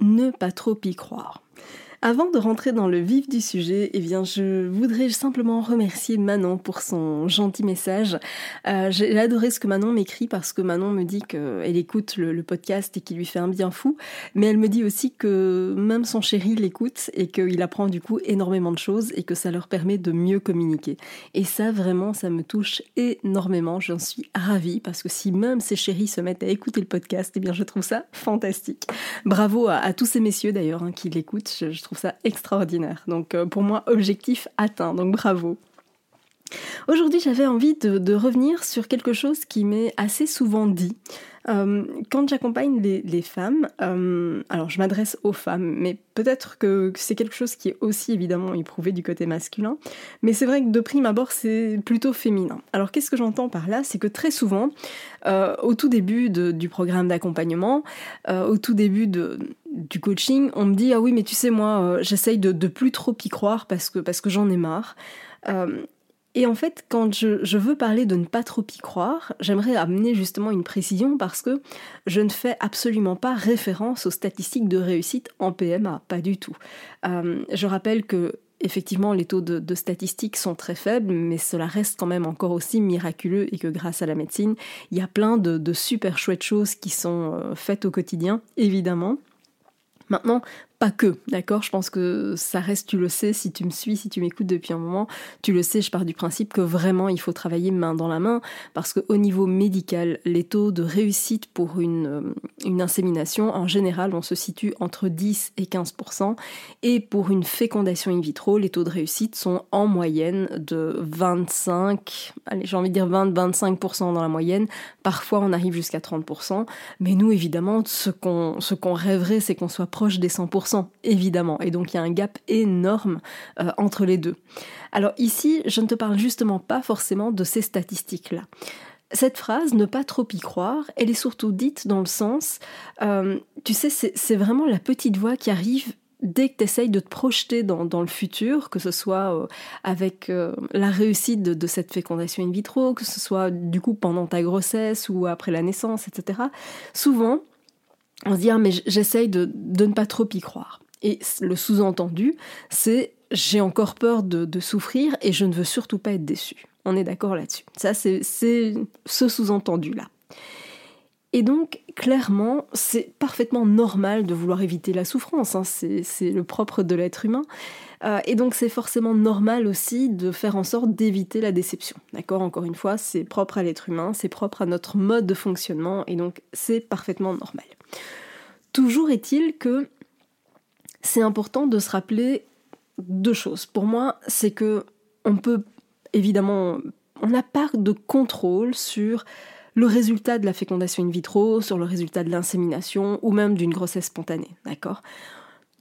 Ne pas trop y croire. Avant de rentrer dans le vif du sujet, eh bien, je voudrais simplement remercier Manon pour son gentil message. Euh, j'ai adoré ce que Manon m'écrit parce que Manon me dit qu'elle écoute le, podcast et qu'il lui fait un bien fou, mais elle me dit aussi que même son chéri l'écoute et qu'il apprend du coup énormément de choses et que ça leur permet de mieux communiquer. Et ça, vraiment, ça me touche énormément. J'en suis ravie parce que si même ses chéris se mettent à écouter le podcast, eh bien, je trouve ça fantastique. Bravo à, tous ces messieurs d'ailleurs hein, qui l'écoutent. Trouve ça extraordinaire. Donc euh, pour moi, objectif atteint, donc bravo. Aujourd'hui, j'avais envie de, revenir sur quelque chose qui m'est assez souvent dit. Euh, quand j'accompagne les, femmes, euh, alors je m'adresse aux femmes, mais peut-être que c'est quelque chose qui est aussi évidemment éprouvé du côté masculin, mais c'est vrai que de prime abord c'est plutôt féminin. Alors qu'est-ce que j'entends par là? C'est que très souvent, au tout début du programme d'accompagnement, au tout début du coaching, on me dit ah oui mais tu sais moi j'essaye de, de, plus trop y croire parce que, parce que j'en ai marre. Et en fait, quand je, veux parler de ne pas trop y croire, j'aimerais amener justement une précision parce que je ne fais absolument pas référence aux statistiques de réussite en PMA, pas du tout. Euh, je rappelle que effectivement les taux de, statistiques sont très faibles, mais cela reste quand même encore aussi miraculeux et que grâce à la médecine, il y a plein de, de super chouettes choses qui sont euh, faites au quotidien, évidemment. Maintenant, pas que, d'accord? Je pense que ça reste, tu le sais, si tu me suis, si tu m'écoutes depuis un moment, tu le sais, je pars du principe que vraiment il faut travailler main dans la main, parce qu'au niveau médical, les taux de réussite pour une, euh, une insémination, en général, on se situe entre 10 et 15%, et pour une fécondation in vitro, les taux de réussite sont en moyenne de 25, allez, j'ai envie de dire 20-25% dans la moyenne, parfois on arrive jusqu'à 30%, mais nous, évidemment, ce qu'on ce qu'on rêverait, c'est qu'on soit proche des 100%, évidemment. Et donc il y a un gap énorme euh, entre les deux. Alors ici, je ne te parle justement pas forcément de ces statistiques-là. Cette phrase, ne pas trop y croire, elle est surtout dite dans le sens, euh, tu sais, c'est vraiment la petite voix qui arrive dès que tu essayes de te projeter dans, le futur, que ce soit euh, avec la réussite de, cette fécondation in vitro, que ce soit du coup pendant ta grossesse ou après la naissance, etc., souvent, on se dit ah, mais j'essaye de, ne pas trop y croire. Et le sous-entendu, c'est j'ai encore peur de, souffrir et je ne veux surtout pas être déçu. On est d'accord là-dessus. Ça, c'est ce sous-entendu-là. Et donc, clairement, c'est parfaitement normal de vouloir éviter la souffrance. Hein. C'est le propre de l'être humain. Euh, et donc, c'est forcément normal aussi de faire en sorte d'éviter la déception. D'accord? Encore une fois, c'est propre à l'être humain, c'est propre à notre mode de fonctionnement, et donc c'est parfaitement normal. Toujours est-il que c'est important de se rappeler deux choses. Pour moi, c'est que on peut évidemment, on n'a pas de contrôle sur le résultat de la fécondation in vitro, sur le résultat de l'insémination ou même d'une grossesse spontanée, d'accord?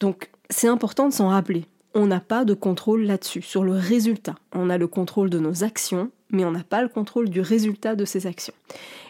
Donc c'est important de s'en rappeler. On n'a pas de contrôle là-dessus, sur le résultat. On a le contrôle de nos actions, mais on n'a pas le contrôle du résultat de ces actions.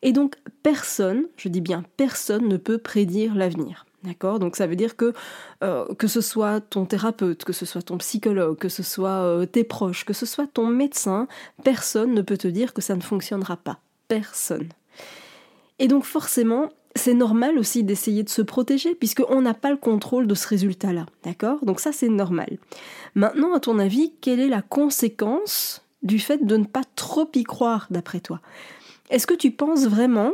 Et donc personne, je dis bien personne, ne peut prédire l'avenir. D'accord? Donc ça veut dire que euh, que ce soit ton thérapeute, que ce soit ton psychologue, que ce soit euh, tes proches, que ce soit ton médecin, personne ne peut te dire que ça ne fonctionnera pas. Personne. Et donc forcément, c'est normal aussi d'essayer de se protéger puisqu'on n'a pas le contrôle de ce résultat-là. D'accord? Donc ça c'est normal. Maintenant, à ton avis, quelle est la conséquence du fait de ne pas trop y croire d'après toi? Est-ce que tu penses vraiment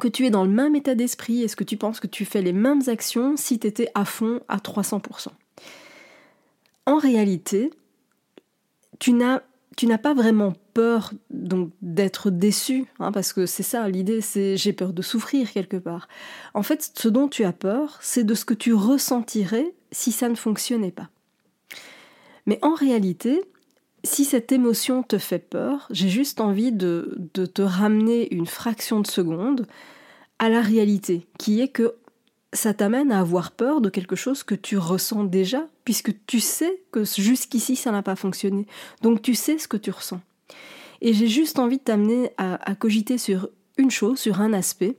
que tu es dans le même état d'esprit? Est-ce que tu penses que tu fais les mêmes actions si tu étais à fond à 300% En réalité, tu n'as, pas vraiment peur donc d'être déçu, hein, parce que c'est ça l'idée, c'est j'ai peur de souffrir quelque part. En fait, ce dont tu as peur, c'est de ce que tu ressentirais si ça ne fonctionnait pas. Mais en réalité, si cette émotion te fait peur, j'ai juste envie de, de, te ramener une fraction de seconde à la réalité, qui est que ça t'amène à avoir peur de quelque chose que tu ressens déjà, puisque tu sais que jusqu'ici ça n'a pas fonctionné. Donc tu sais ce que tu ressens. Et j'ai juste envie de t'amener à, cogiter sur une chose, sur un aspect,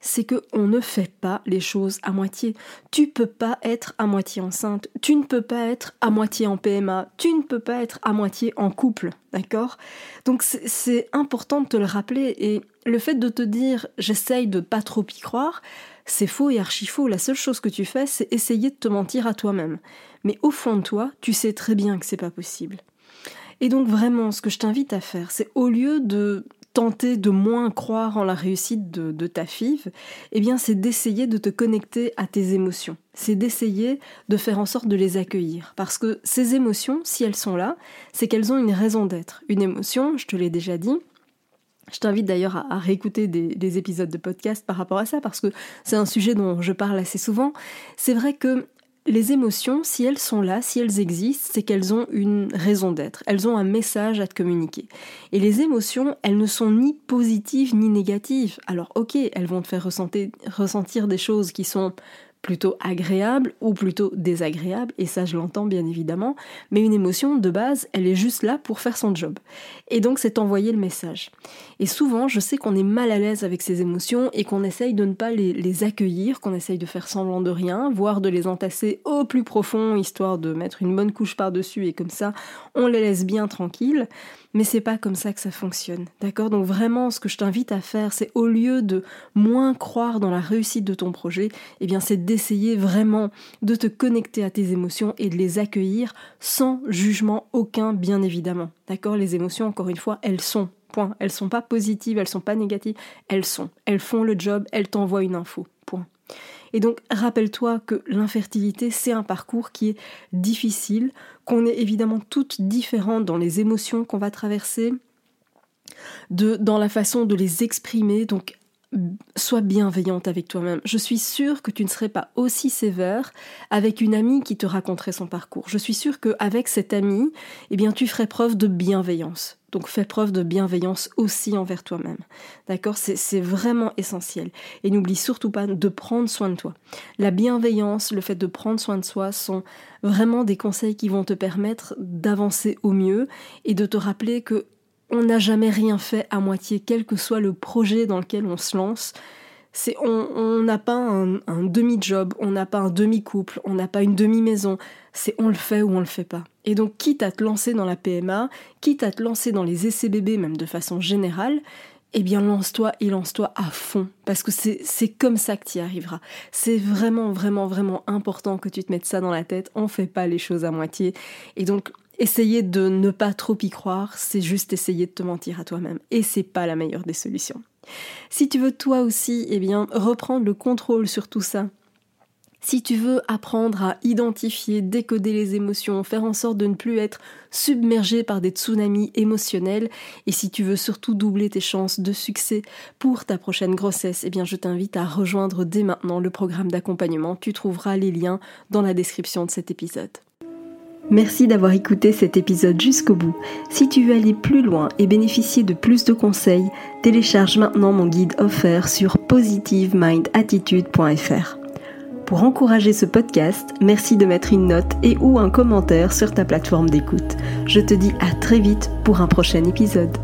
c'est que on ne fait pas les choses à moitié. Tu peux pas être à moitié enceinte, tu ne peux pas être à moitié en PMA, tu ne peux pas être à moitié en couple, d'accord? Donc c'est important de te le rappeler et le fait de te dire j'essaye de pas trop y croire, c'est faux et archi faux. La seule chose que tu fais, c'est essayer de te mentir à toi-même. Mais au fond de toi, tu sais très bien que c'est pas possible. Et donc vraiment, ce que je t'invite à faire, c'est au lieu de tenter de moins croire en la réussite de, ta fille, eh bien c'est d'essayer de te connecter à tes émotions. C'est d'essayer de faire en sorte de les accueillir. Parce que ces émotions, si elles sont là, c'est qu'elles ont une raison d'être. Une émotion, je te l'ai déjà dit, je t'invite d'ailleurs à, réécouter des, des, épisodes de podcast par rapport à ça, parce que c'est un sujet dont je parle assez souvent. C'est vrai que les émotions, si elles sont là, si elles existent, c'est qu'elles ont une raison d'être, elles ont un message à te communiquer. Et les émotions, elles ne sont ni positives ni négatives. Alors ok, elles vont te faire ressentir, des choses qui sont plutôt agréable ou plutôt désagréable, et ça je l'entends bien évidemment, mais une émotion de base, elle est juste là pour faire son job. Et donc c'est envoyer le message. Et souvent, je sais qu'on est mal à l'aise avec ces émotions et qu'on essaye de ne pas les, les accueillir, qu'on essaye de faire semblant de rien, voire de les entasser au plus profond, histoire de mettre une bonne couche par-dessus, et comme ça, on les laisse bien tranquilles. Mais c'est pas comme ça que ça fonctionne. D'accord? Donc vraiment, ce que je t'invite à faire, c'est au lieu de moins croire dans la réussite de ton projet, eh bien c'est d'essayer vraiment de te connecter à tes émotions et de les accueillir sans jugement aucun, bien évidemment. D'accord? Les émotions, encore une fois, elles sont. Point. Elles sont pas positives, elles sont pas négatives, elles sont. Elles font le job, elles t'envoient une info. Point. Et donc rappelle-toi que l'infertilité, c'est un parcours qui est difficile, qu'on est évidemment toutes différentes dans les émotions qu'on va traverser, de, dans la façon de les exprimer. Donc sois bienveillante avec toi-même. Je suis sûre que tu ne serais pas aussi sévère avec une amie qui te raconterait son parcours. Je suis sûre qu'avec cette amie, eh bien, tu ferais preuve de bienveillance. Donc fais preuve de bienveillance aussi envers toi-même. D'accord? C'est vraiment essentiel. Et n'oublie surtout pas de prendre soin de toi. La bienveillance, le fait de prendre soin de soi sont vraiment des conseils qui vont te permettre d'avancer au mieux et de te rappeler que on n'a jamais rien fait à moitié, quel que soit le projet dans lequel on se lance. C'est, on n'a pas un, demi-job, on n'a pas un demi-couple, on n'a pas une demi-maison. C'est on le fait ou on le fait pas. Et donc, quitte à te lancer dans la PMA, quitte à te lancer dans les essais même de façon générale, eh bien lance-toi et lance-toi à fond, parce que c'est comme ça que tu y arriveras. C'est vraiment, vraiment, vraiment important que tu te mettes ça dans la tête, on fait pas les choses à moitié. Et donc, essayer de ne pas trop y croire, c'est juste essayer de te mentir à toi-même. Et c'est pas la meilleure des solutions. Si tu veux toi aussi, eh bien, reprendre le contrôle sur tout ça, si tu veux apprendre à identifier, décoder les émotions, faire en sorte de ne plus être submergé par des tsunamis émotionnels, et si tu veux surtout doubler tes chances de succès pour ta prochaine grossesse, eh bien je t'invite à rejoindre dès maintenant le programme d'accompagnement. Tu trouveras les liens dans la description de cet épisode. Merci d'avoir écouté cet épisode jusqu'au bout. Si tu veux aller plus loin et bénéficier de plus de conseils, télécharge maintenant mon guide offert sur positivemindattitude.fr. Pour encourager ce podcast, merci de mettre une note et ou un commentaire sur ta plateforme d'écoute. Je te dis à très vite pour un prochain épisode.